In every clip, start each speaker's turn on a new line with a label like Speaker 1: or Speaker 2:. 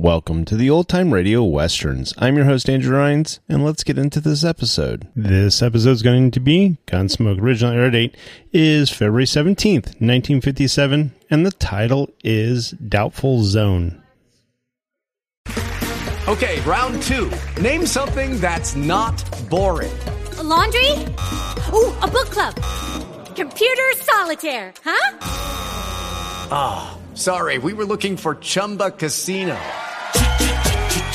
Speaker 1: Welcome to the Old Time Radio Westerns. I'm your host, Andrew Rhynes, and let's get into this episode. This episode is going to be Gunsmoke. Original air date is February 17th, 1957, and the title is Doubtful Zone.
Speaker 2: Okay, round two. Name something that's not boring.
Speaker 3: A laundry? Ooh, a book club. Computer solitaire, huh?
Speaker 2: Ah, oh, sorry, we were looking for Chumba Casino.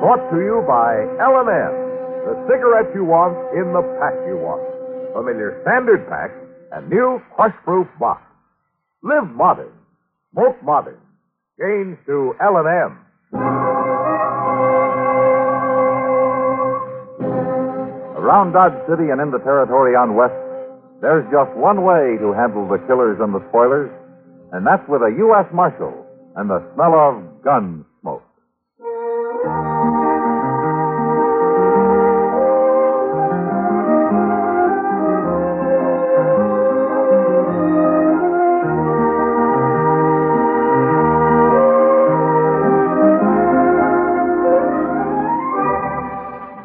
Speaker 4: Brought to you by L&M, the cigarette you want in the pack you want. Familiar standard pack and new crush-proof box. Live modern. Smoke modern. Change to L&M. Around Dodge City and in the territory on West, there's just one way to handle the killers and the spoilers, and that's with a U.S. Marshal and the smell of gun smoke.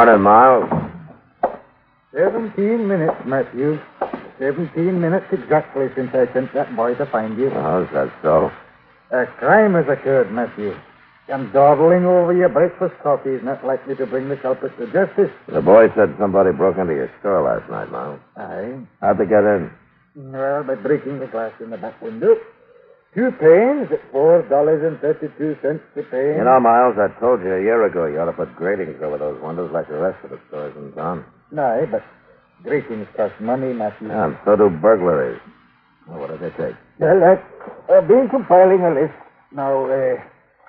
Speaker 5: Morning, Miles.
Speaker 6: Seventeen minutes, Matthew. Seventeen minutes exactly since I sent that boy to find you.
Speaker 5: How's that so?
Speaker 6: A crime has occurred, Matthew. And dawdling over your breakfast coffee is not likely to bring the culprit to justice.
Speaker 5: The boy said somebody broke into your store last night, Miles.
Speaker 6: Aye.
Speaker 5: How'd they get in?
Speaker 6: Well, by breaking the glass in the back window. Two panes at four dollars and thirty-two cents a pane.
Speaker 5: You know, Miles, I told you a year ago you ought to put gratings over those windows like the rest of the stores in town.
Speaker 6: No, but gratings cost money, Matthew.
Speaker 5: Yeah, and so do burglaries. Well, what did they take?
Speaker 6: Well, I've uh, been compiling a list. Now, uh,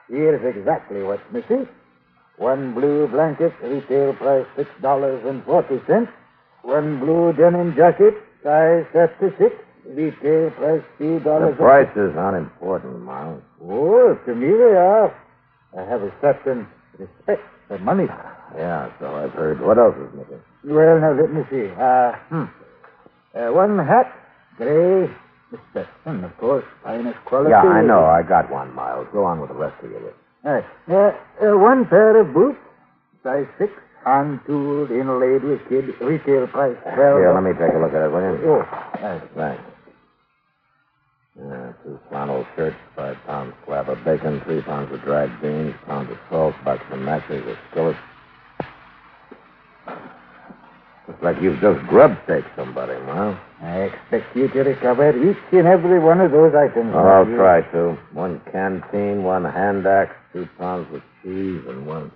Speaker 6: here's exactly what's missing. One blue blanket, retail price six dollars and forty cents. One blue denim jacket, size thirty-six, retail price two
Speaker 5: The
Speaker 6: dollars.
Speaker 5: prices aren't important, Miles.
Speaker 6: Oh, to me they are. I have a certain respect for money.
Speaker 5: Yeah, so I've heard. What else is missing?
Speaker 6: Well, now let me see. Uh, hmm. Uh, one hat, gray, Mr. Stetson, of course, finest quality.
Speaker 5: Yeah, I know. I got one, Miles. Go on with the rest of your list.
Speaker 6: All right. Uh, uh, one pair of boots, size six, hand tooled, inlaid with kid, retail price twelve.
Speaker 5: Here, let me take a look at it, will you?
Speaker 6: Oh, nice.
Speaker 5: Thanks. Yeah, two flannel shirts, five pounds slab of bacon, three pounds of dried beans, pound of salt, box of matches, a skillet. Looks like you've just grub staked somebody, Miles.
Speaker 6: I expect you to recover each and every one of those items.
Speaker 5: Oh, I'll
Speaker 6: Matthew.
Speaker 5: try to. One canteen, one hand axe, two pounds of cheese, and one.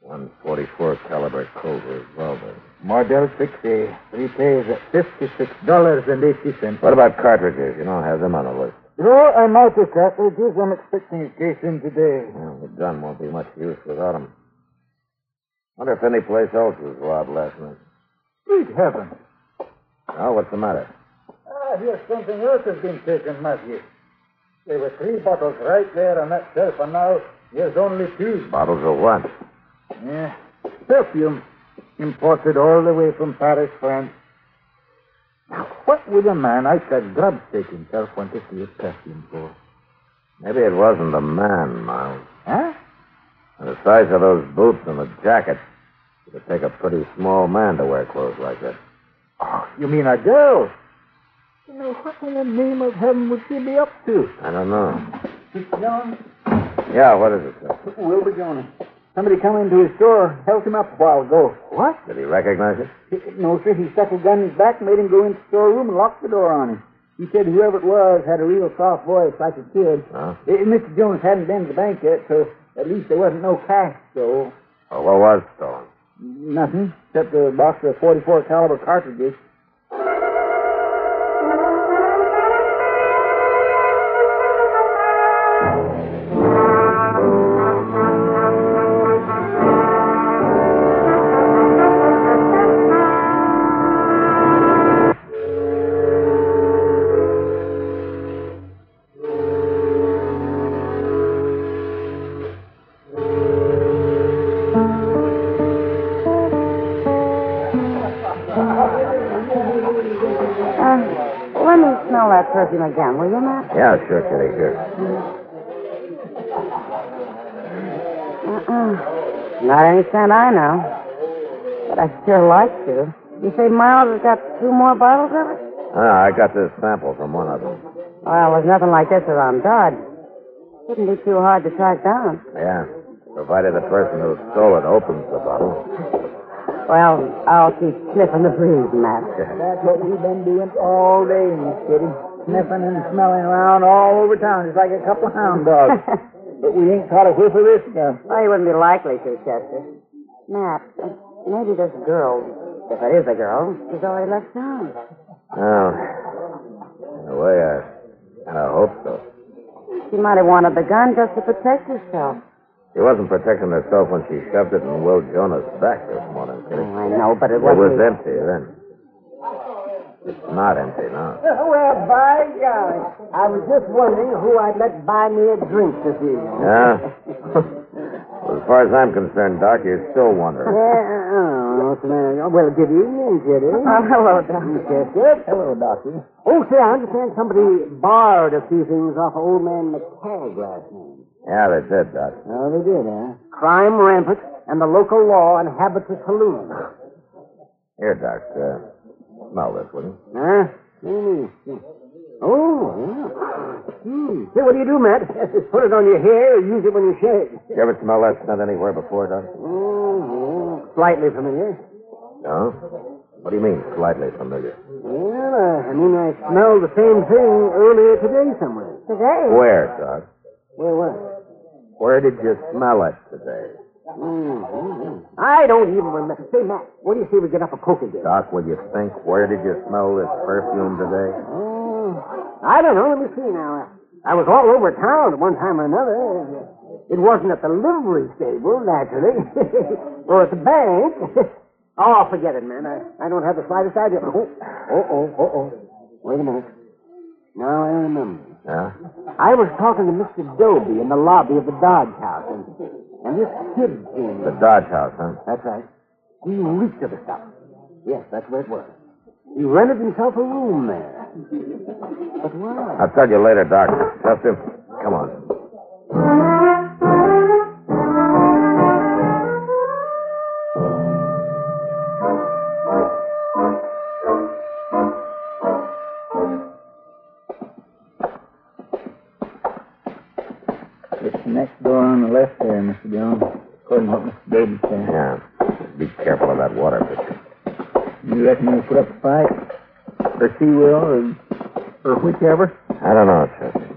Speaker 5: 144 caliber Colt revolver.
Speaker 6: Model 6A, retails at $56.80.
Speaker 5: What about cartridges? You don't have them on the list.
Speaker 6: No, I'm out of cartridges. I'm expecting a case in today.
Speaker 5: Well, the gun won't be much use without them. Wonder if any place else was robbed last night.
Speaker 6: Good heavens.
Speaker 5: Now, what's the matter?
Speaker 6: Ah, here's something else has been taken, Matthew. There were three bottles right there on that shelf, and now there's only two.
Speaker 5: Bottles of what?
Speaker 6: Yeah, perfume. Imported all the way from Paris, France. Now, what would a man like that grubstake himself want to see a perfume for?
Speaker 5: Maybe it wasn't a man, Miles.
Speaker 6: Huh?
Speaker 5: And the size of those boots and the jacket, it would take a pretty small man to wear clothes like that.
Speaker 6: Oh, you mean a girl? You know, what in the name of heaven would she be up to?
Speaker 5: I don't know.
Speaker 6: Mr. Jonas?
Speaker 5: Yeah, what is it, sir?
Speaker 6: Wilbur Jonas. Somebody come into his store, held him up a while ago. What?
Speaker 5: Did he recognize it?
Speaker 6: No, sir. He stuck a gun in his back, made him go into the storeroom, and locked the door on him. He said whoever it was had a real soft voice, like a kid.
Speaker 5: Huh?
Speaker 6: Eh, Mr. Jonas hadn't been to the bank yet, so at least there wasn't no cash stole.
Speaker 5: Oh, what was stolen?
Speaker 6: Nothing, except a box of 44 caliber cartridges.
Speaker 5: Yeah, sure, Kitty, here.
Speaker 7: Uh-uh. Not any scent I know. But I sure like to. You say Miles has got two more bottles of it?
Speaker 5: Ah, I got this sample from one of them.
Speaker 7: Well, there's nothing like this around Dodge. Shouldn't be too hard to track down.
Speaker 5: Yeah, provided the person who stole it opens the bottle.
Speaker 7: Well, I'll keep sniffing the breeze, Matt.
Speaker 6: That's what we've been doing all day, Miss Kitty. Sniffing and smelling around all over town, just like a couple of hound dogs. but we ain't caught a whiff of this stuff.
Speaker 7: Well, you wouldn't be likely to, Chester. Matt, maybe this girl, if it is a girl, she's already left town.
Speaker 5: Well, in a way, I of hope so.
Speaker 7: She might have wanted the gun just to protect herself.
Speaker 5: She wasn't protecting herself when she shoved it in Will Jonas' back this morning, Kitty.
Speaker 7: Oh, I know, but it
Speaker 5: It was
Speaker 7: wasn't...
Speaker 5: empty then. It's not empty now.
Speaker 8: Well, by golly. I was just wondering who I'd let buy me a drink this evening.
Speaker 5: Yeah? well, as far as I'm concerned, Doc, you're still wondering.
Speaker 8: Yeah, oh, what's the matter? Well, good evening, Kitty.
Speaker 7: Oh, hello, Doc.
Speaker 8: Yes, yes. Hello, Doctor. Oh, say, I understand somebody borrowed a few things off of old man McTagg last night.
Speaker 5: Yeah, they did, Doc.
Speaker 8: Oh, they did, huh? Crime rampant, and the local law inhabits a saloon.
Speaker 5: Here, Doc, uh, smell this, will you?
Speaker 8: Huh? Mm, Oh, yeah. Hmm. Say, what do you do, Matt? Put it on your hair or use it when you shave?
Speaker 5: You ever smell that scent anywhere before, Doc?
Speaker 8: Oh, yeah. Slightly familiar.
Speaker 5: No? What do you mean, slightly familiar?
Speaker 8: Well, uh, I mean, I smelled the same thing earlier today somewhere.
Speaker 7: Today?
Speaker 5: Where, Doc?
Speaker 8: Where what?
Speaker 5: Where did you smell it today?
Speaker 8: Mm-hmm. I don't even remember. Say, Matt, what do you say we get up a coke again?
Speaker 5: Doc, will you think? Where did you smell this perfume today?
Speaker 8: Oh, I don't know. Let me see now. I was all over town at one time or another. It wasn't at the livery stable, naturally, or at the bank. oh, forget it, man. I, I don't have the slightest idea. Oh, oh, oh, oh, oh. Wait a minute. Now I remember.
Speaker 5: Yeah?
Speaker 8: I was talking to Mr. Doby in the lobby of the Dodge House, and, and this kid came.
Speaker 5: The Dodge House, huh?
Speaker 8: That's right. He reeked of the stuff. Yes, that's where it was. He rented himself a room there. But why?
Speaker 5: I'll tell you later, Doc. Chester, come on.
Speaker 6: Put up a fight? Or she will, or, or whichever?
Speaker 5: I don't know, Chester.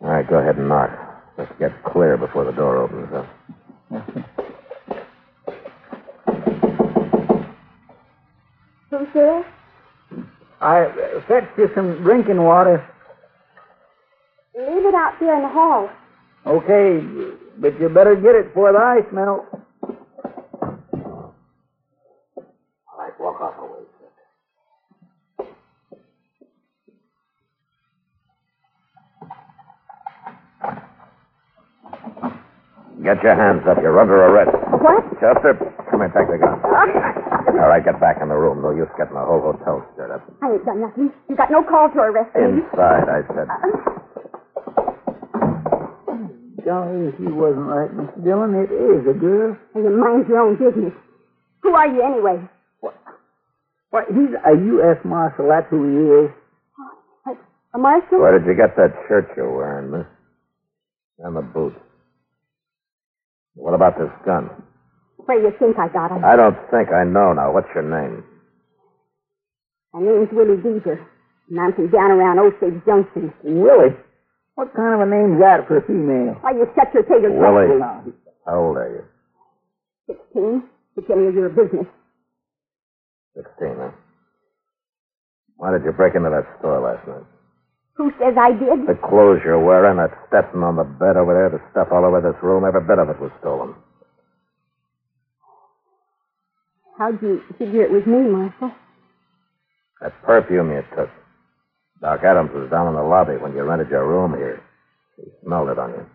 Speaker 5: All right, go ahead and knock. Let's get clear before the door opens up.
Speaker 7: Who's there?
Speaker 6: I uh, fetched you some drinking water.
Speaker 7: Leave it out there in the hall.
Speaker 6: Okay, but you better get it before the ice melts.
Speaker 5: Get your hands up. You're under arrest.
Speaker 7: What?
Speaker 5: Chester, come here, take the gun. Oh, All right, get back in the room. No use getting the whole hotel stirred up.
Speaker 7: I ain't done nothing. You got no call to arrest me.
Speaker 5: Inside, I said.
Speaker 6: Golly, if you wasn't right, Mr. Dillon, it is a girl.
Speaker 7: Hey, you mind your own business. Who are you anyway? What?
Speaker 6: Why, he's a U.S. Marshal. That's who he is.
Speaker 7: A marshal?
Speaker 5: Where did you get that shirt you're wearing, miss? And the boots. What about this gun?
Speaker 7: Where do you think I got it?
Speaker 5: I don't think I know now. What's your name?
Speaker 7: My name's Willie Deeper, and I'm from down around Osage Junction.
Speaker 6: Willie? What kind of a name's that for a female?
Speaker 7: Why, you shut your tater
Speaker 5: Willie.
Speaker 7: Now.
Speaker 5: How old are you?
Speaker 7: Sixteen. It's any of your business.
Speaker 5: Sixteen, huh? Why did you break into that store last night?
Speaker 7: Who says I did?
Speaker 5: The clothes you're wearing, that Stetson on the bed over there, the stuff all over this room, every bit of it was stolen.
Speaker 7: How'd you figure it was me, Marshal?
Speaker 5: That perfume you took. Doc Adams was down in the lobby when you rented your room here. He smelled it on you.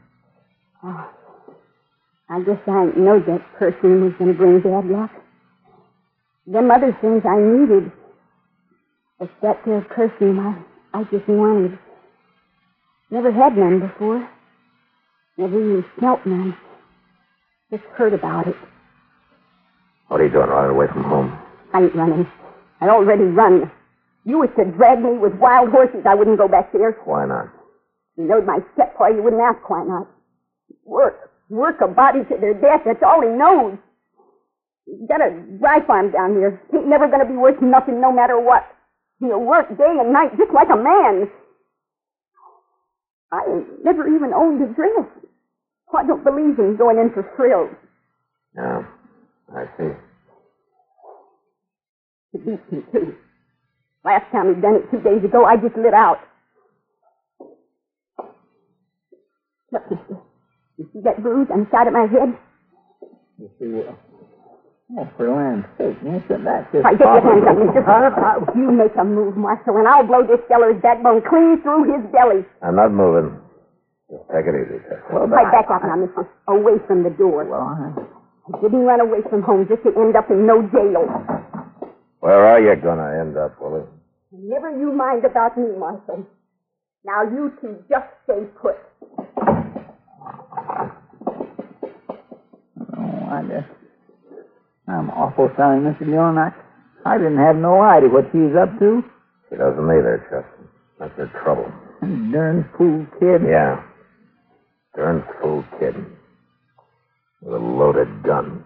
Speaker 7: Oh, I guess I know that perfume was going to bring bad luck. Them other things I needed. That there perfume I, I just wanted. Never had none before. Never even smelt none. Just heard about it.
Speaker 5: What are you doing running away from home?
Speaker 7: I ain't running. I already run. You was to drag me with wild horses. I wouldn't go back there.
Speaker 5: Why not?
Speaker 7: You knowed my stepboy. You wouldn't ask why not. Work. Work a body to their death. That's all he knows. He's got a dry farm down here. Ain't never going to be worth nothing no matter what. He'll work day and night just like a man. I never even owned a dress. Oh, I don't believe in going in for thrills.
Speaker 5: No. I see.
Speaker 7: It beats me, too. Last time he done it two days ago, I just lit out. Look. You see that bruise on the side of my head?
Speaker 6: You see what? Oh, for land's sake, mister, that's just...
Speaker 7: All right, get your hands up, mister. Uh, you make a move, Marshal, and I'll blow this feller's backbone clean through his belly.
Speaker 5: I'm not moving. Just take it easy, Chester.
Speaker 7: Well, right, back up now, mister. Away from the door.
Speaker 6: Well, I...
Speaker 7: I didn't run away from home just to end up in no jail.
Speaker 5: Where are you gonna end up, Willie?
Speaker 7: Never you mind about me, Marshal. Now you two just stay put.
Speaker 6: Oh, I guess. I'm awful sorry, Mr. Dillon. I, I didn't have no idea what she's up to.
Speaker 5: She doesn't either, Chester. That's her trouble.
Speaker 6: Darn fool kid.
Speaker 5: Yeah. Darn fool kid. With a loaded gun.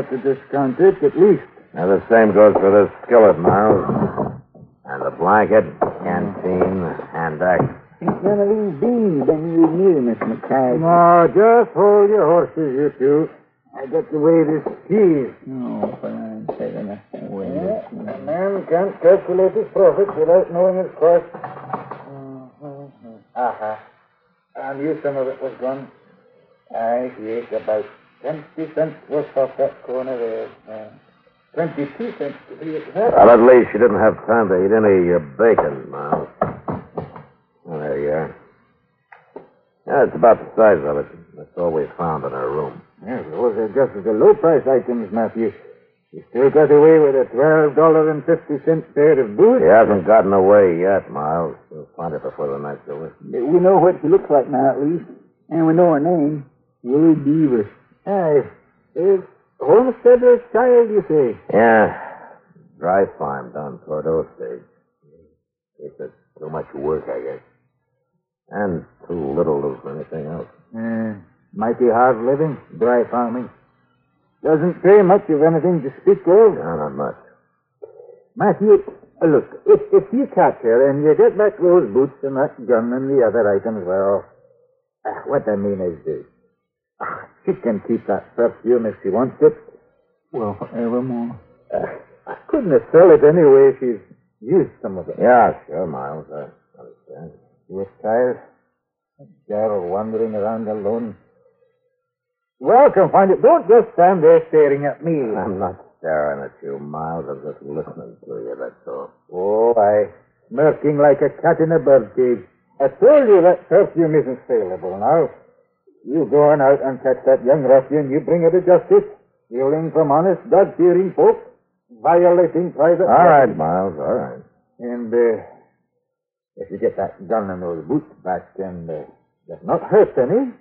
Speaker 6: Have to discount it, at least.
Speaker 5: Now, the same goes for this skillet, Miles. And the blanket, canteen, and axe.
Speaker 6: Ain't none of these beans been used neither, Miss McCagg. No, just hold your horses, you two. I got to weigh this cheese. No, but I'm taking a weigh yeah, A man can't calculate his profits without knowing his cost. Mm-hmm. Aha. I knew some of it was gone. I yes, about 20 cents worth off that corner there. Uh, 22 cents to be exact.
Speaker 5: Well, at least you didn't have time to eat any of your bacon, Miles. Oh, there you are. Yeah, it's about the size of it. That's all we found in our room.
Speaker 6: Yeah, those are just the low price items, Matthew. You still got away with a twelve dollar and fifty cent pair of boots?
Speaker 5: He hasn't gotten away yet, Miles. We'll find it before the night's over.
Speaker 6: We know what she looks like now, at least. And we know her name. Willie Beaver. Aye. It's homesteader's child, you say?
Speaker 5: Yeah. Dry farm down toward Osage. It's a, too much work, I guess. And too little of anything else.
Speaker 6: Uh, mighty hard living, dry farming. Doesn't pay much of anything to speak of.
Speaker 5: No, not much.
Speaker 6: Matthew, uh, look, if, if you catch her and you get back those boots and that gun and the other items, well, uh, what I mean is this. She can keep that perfume if she wants it. Well, forevermore. Uh, I couldn't have sell it anyway. If she's used some of it.
Speaker 5: Yeah, sure, Miles. I understand.
Speaker 6: You was tired? A girl wandering around alone. Well, find it. Don't just stand there staring at me.
Speaker 5: I'm not staring at you, Miles. I'm just listening to you, that's all.
Speaker 6: Oh, I. Smirking like a cat in a bird cage. I told you that perfume isn't saleable now. You go on out and catch that young ruffian, you bring her to justice. Stealing from honest, God-fearing folk. Violating private...
Speaker 5: All right, Miles, all right.
Speaker 6: And, uh, if you get that gun and those boots back and, uh, does not hurt any,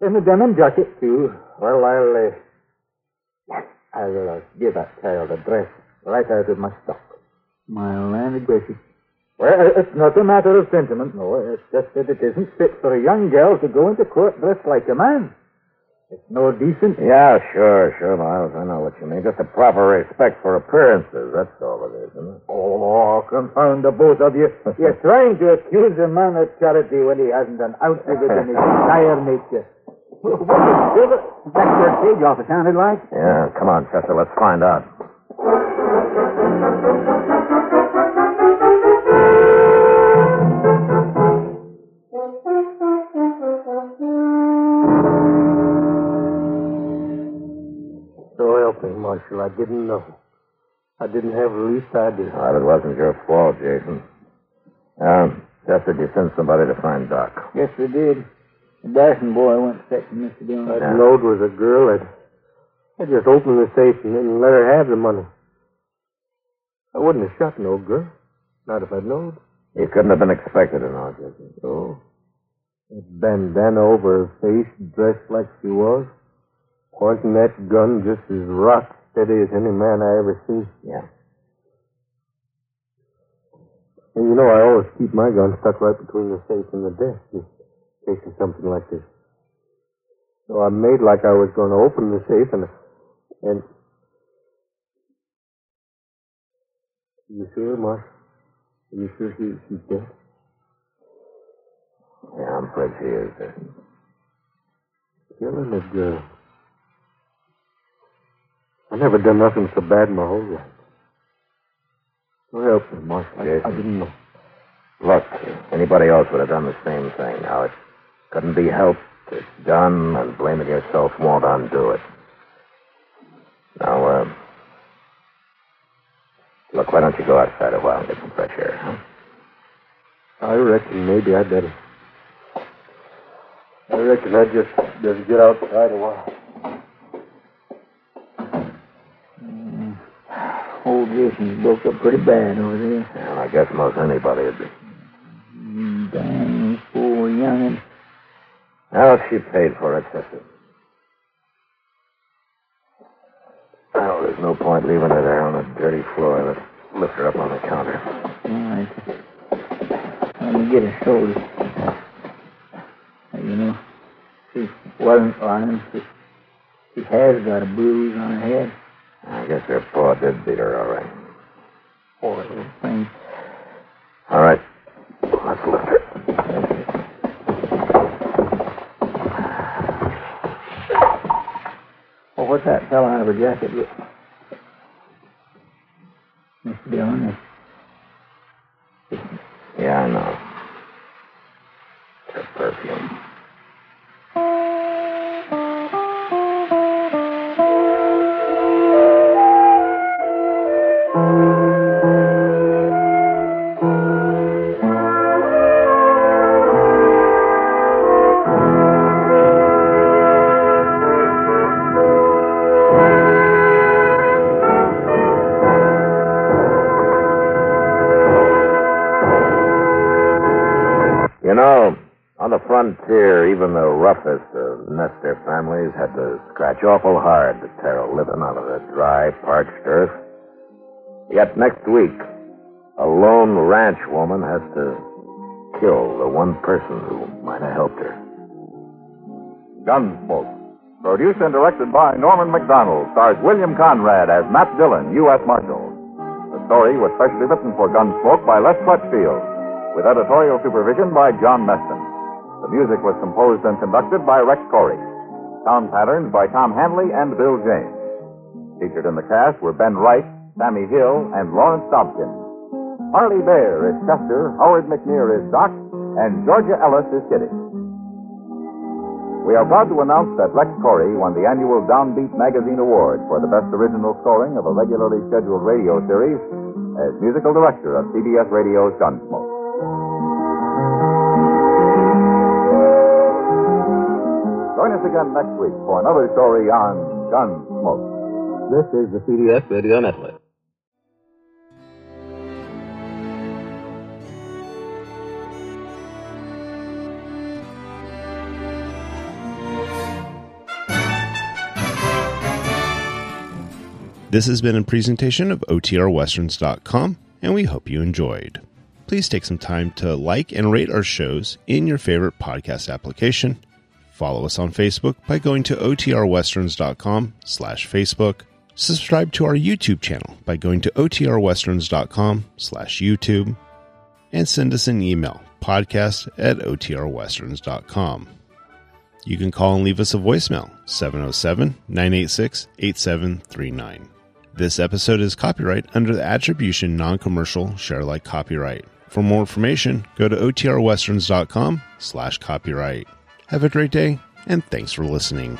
Speaker 6: and the denim jacket, too. Well, I'll, uh, I'll uh, give that child a dress right out of my stock. My land gracious. Well, it's not a matter of sentiment, no. It's just that it isn't fit for a young girl to go into court dressed like a man. It's no decent.
Speaker 5: Yeah, sure, sure, Miles. I know what you mean. Just a proper respect for appearances. That's all it is, isn't it?
Speaker 6: Oh, confound the both of you. You're trying to accuse a man of charity when he hasn't an ounce of it in his entire nature. What is it? Back your cage off, it sounded like.
Speaker 5: Yeah, come on, Chester. Let's find out.
Speaker 9: Marshal. I didn't know. I didn't have the least idea.
Speaker 5: Well, it wasn't your fault, Jason. Um, Chester, did you send somebody to find Doc?
Speaker 6: Yes, we did. The Dyson boy went fetching Mr. Dillon.
Speaker 9: That note was a girl that I just opened the safe and didn't let her have the money. I wouldn't have shot no girl. Not if I'd known.
Speaker 5: You couldn't have been expected to know, Jason.
Speaker 9: Oh. That bandana over her face, dressed like she was. Pointing that gun just as rock steady as any man I ever seen.
Speaker 5: Yeah.
Speaker 9: And you know, I always keep my gun stuck right between the safe and the desk in case of something like this. So I made like I was going to open the safe and and you sure, Mark? You sure she, she's dead?
Speaker 5: Yeah, I'm afraid she is.
Speaker 9: Killing a girl. I never done nothing so bad in my whole life. So help me, Mark. I, I didn't know.
Speaker 5: Look, anybody else would have done the same thing. Now, it's couldn't be helped. It's done, and blaming yourself won't undo it. Now, uh, look, why don't you go outside a while and get some fresh air, huh?
Speaker 9: I reckon maybe I'd better. I reckon I'd just, just get outside a while.
Speaker 6: Jason's broke up pretty bad over there.
Speaker 5: Well, I guess most anybody would be.
Speaker 6: Dang, poor youngin'.
Speaker 5: Well, she paid for it, sister. Well, there's no point leaving her there on the dirty floor. Let's lift her up on the counter.
Speaker 6: All right. Let me get her shoulders. You know, she's wasn't lying. She, she has got a bruise on her head.
Speaker 5: I guess her paw did beat her all right.
Speaker 6: Thing.
Speaker 5: All right. Let's lift her.
Speaker 6: Well, what's that fell out of her jacket? Miss Dillon?
Speaker 5: Families had to scratch awful hard to tear a living out of the dry, parched earth. Yet next week, a lone ranch woman has to kill the one person who might have helped her.
Speaker 4: Gunsmoke. Produced and directed by Norman Macdonnell, stars William Conrad as Matt Dillon, U.S. Marshal. The story was specially written for Gunsmoke by Les Crutchfield, with editorial supervision by John Meston. The music was composed and conducted by Rex Koury. Sound patterns by Tom Hanley and Bill James. Featured in the cast were Ben Wright, Sammy Hill, and Lawrence Dobkin. Parley Baer is Chester, Howard McNear is Doc, and Georgia Ellis is Kitty. We are proud to announce that Rex Koury won the annual Downbeat Magazine Award for the best original scoring of a regularly scheduled radio series as musical director of CBS Radio's Gunsmoke. Again next week for another story on Gunsmoke.
Speaker 5: This is the CBS Radio Network.
Speaker 1: This has been a presentation of OTRWesterns.com, and we hope you enjoyed. Please take some time to like and rate our shows in your favorite podcast application. Follow us on Facebook by going to OTRWesterns.com slash Facebook. Subscribe to our YouTube channel by going to OTRWesterns.com slash YouTube. And send us an email, podcast at OTRWesterns.com. You can call and leave us a voicemail, 707 986 8739. This episode is copyright under the attribution non-commercial share like copyright. For more information, go to otrwesterns.com slash copyright. Have a great day, and thanks for listening.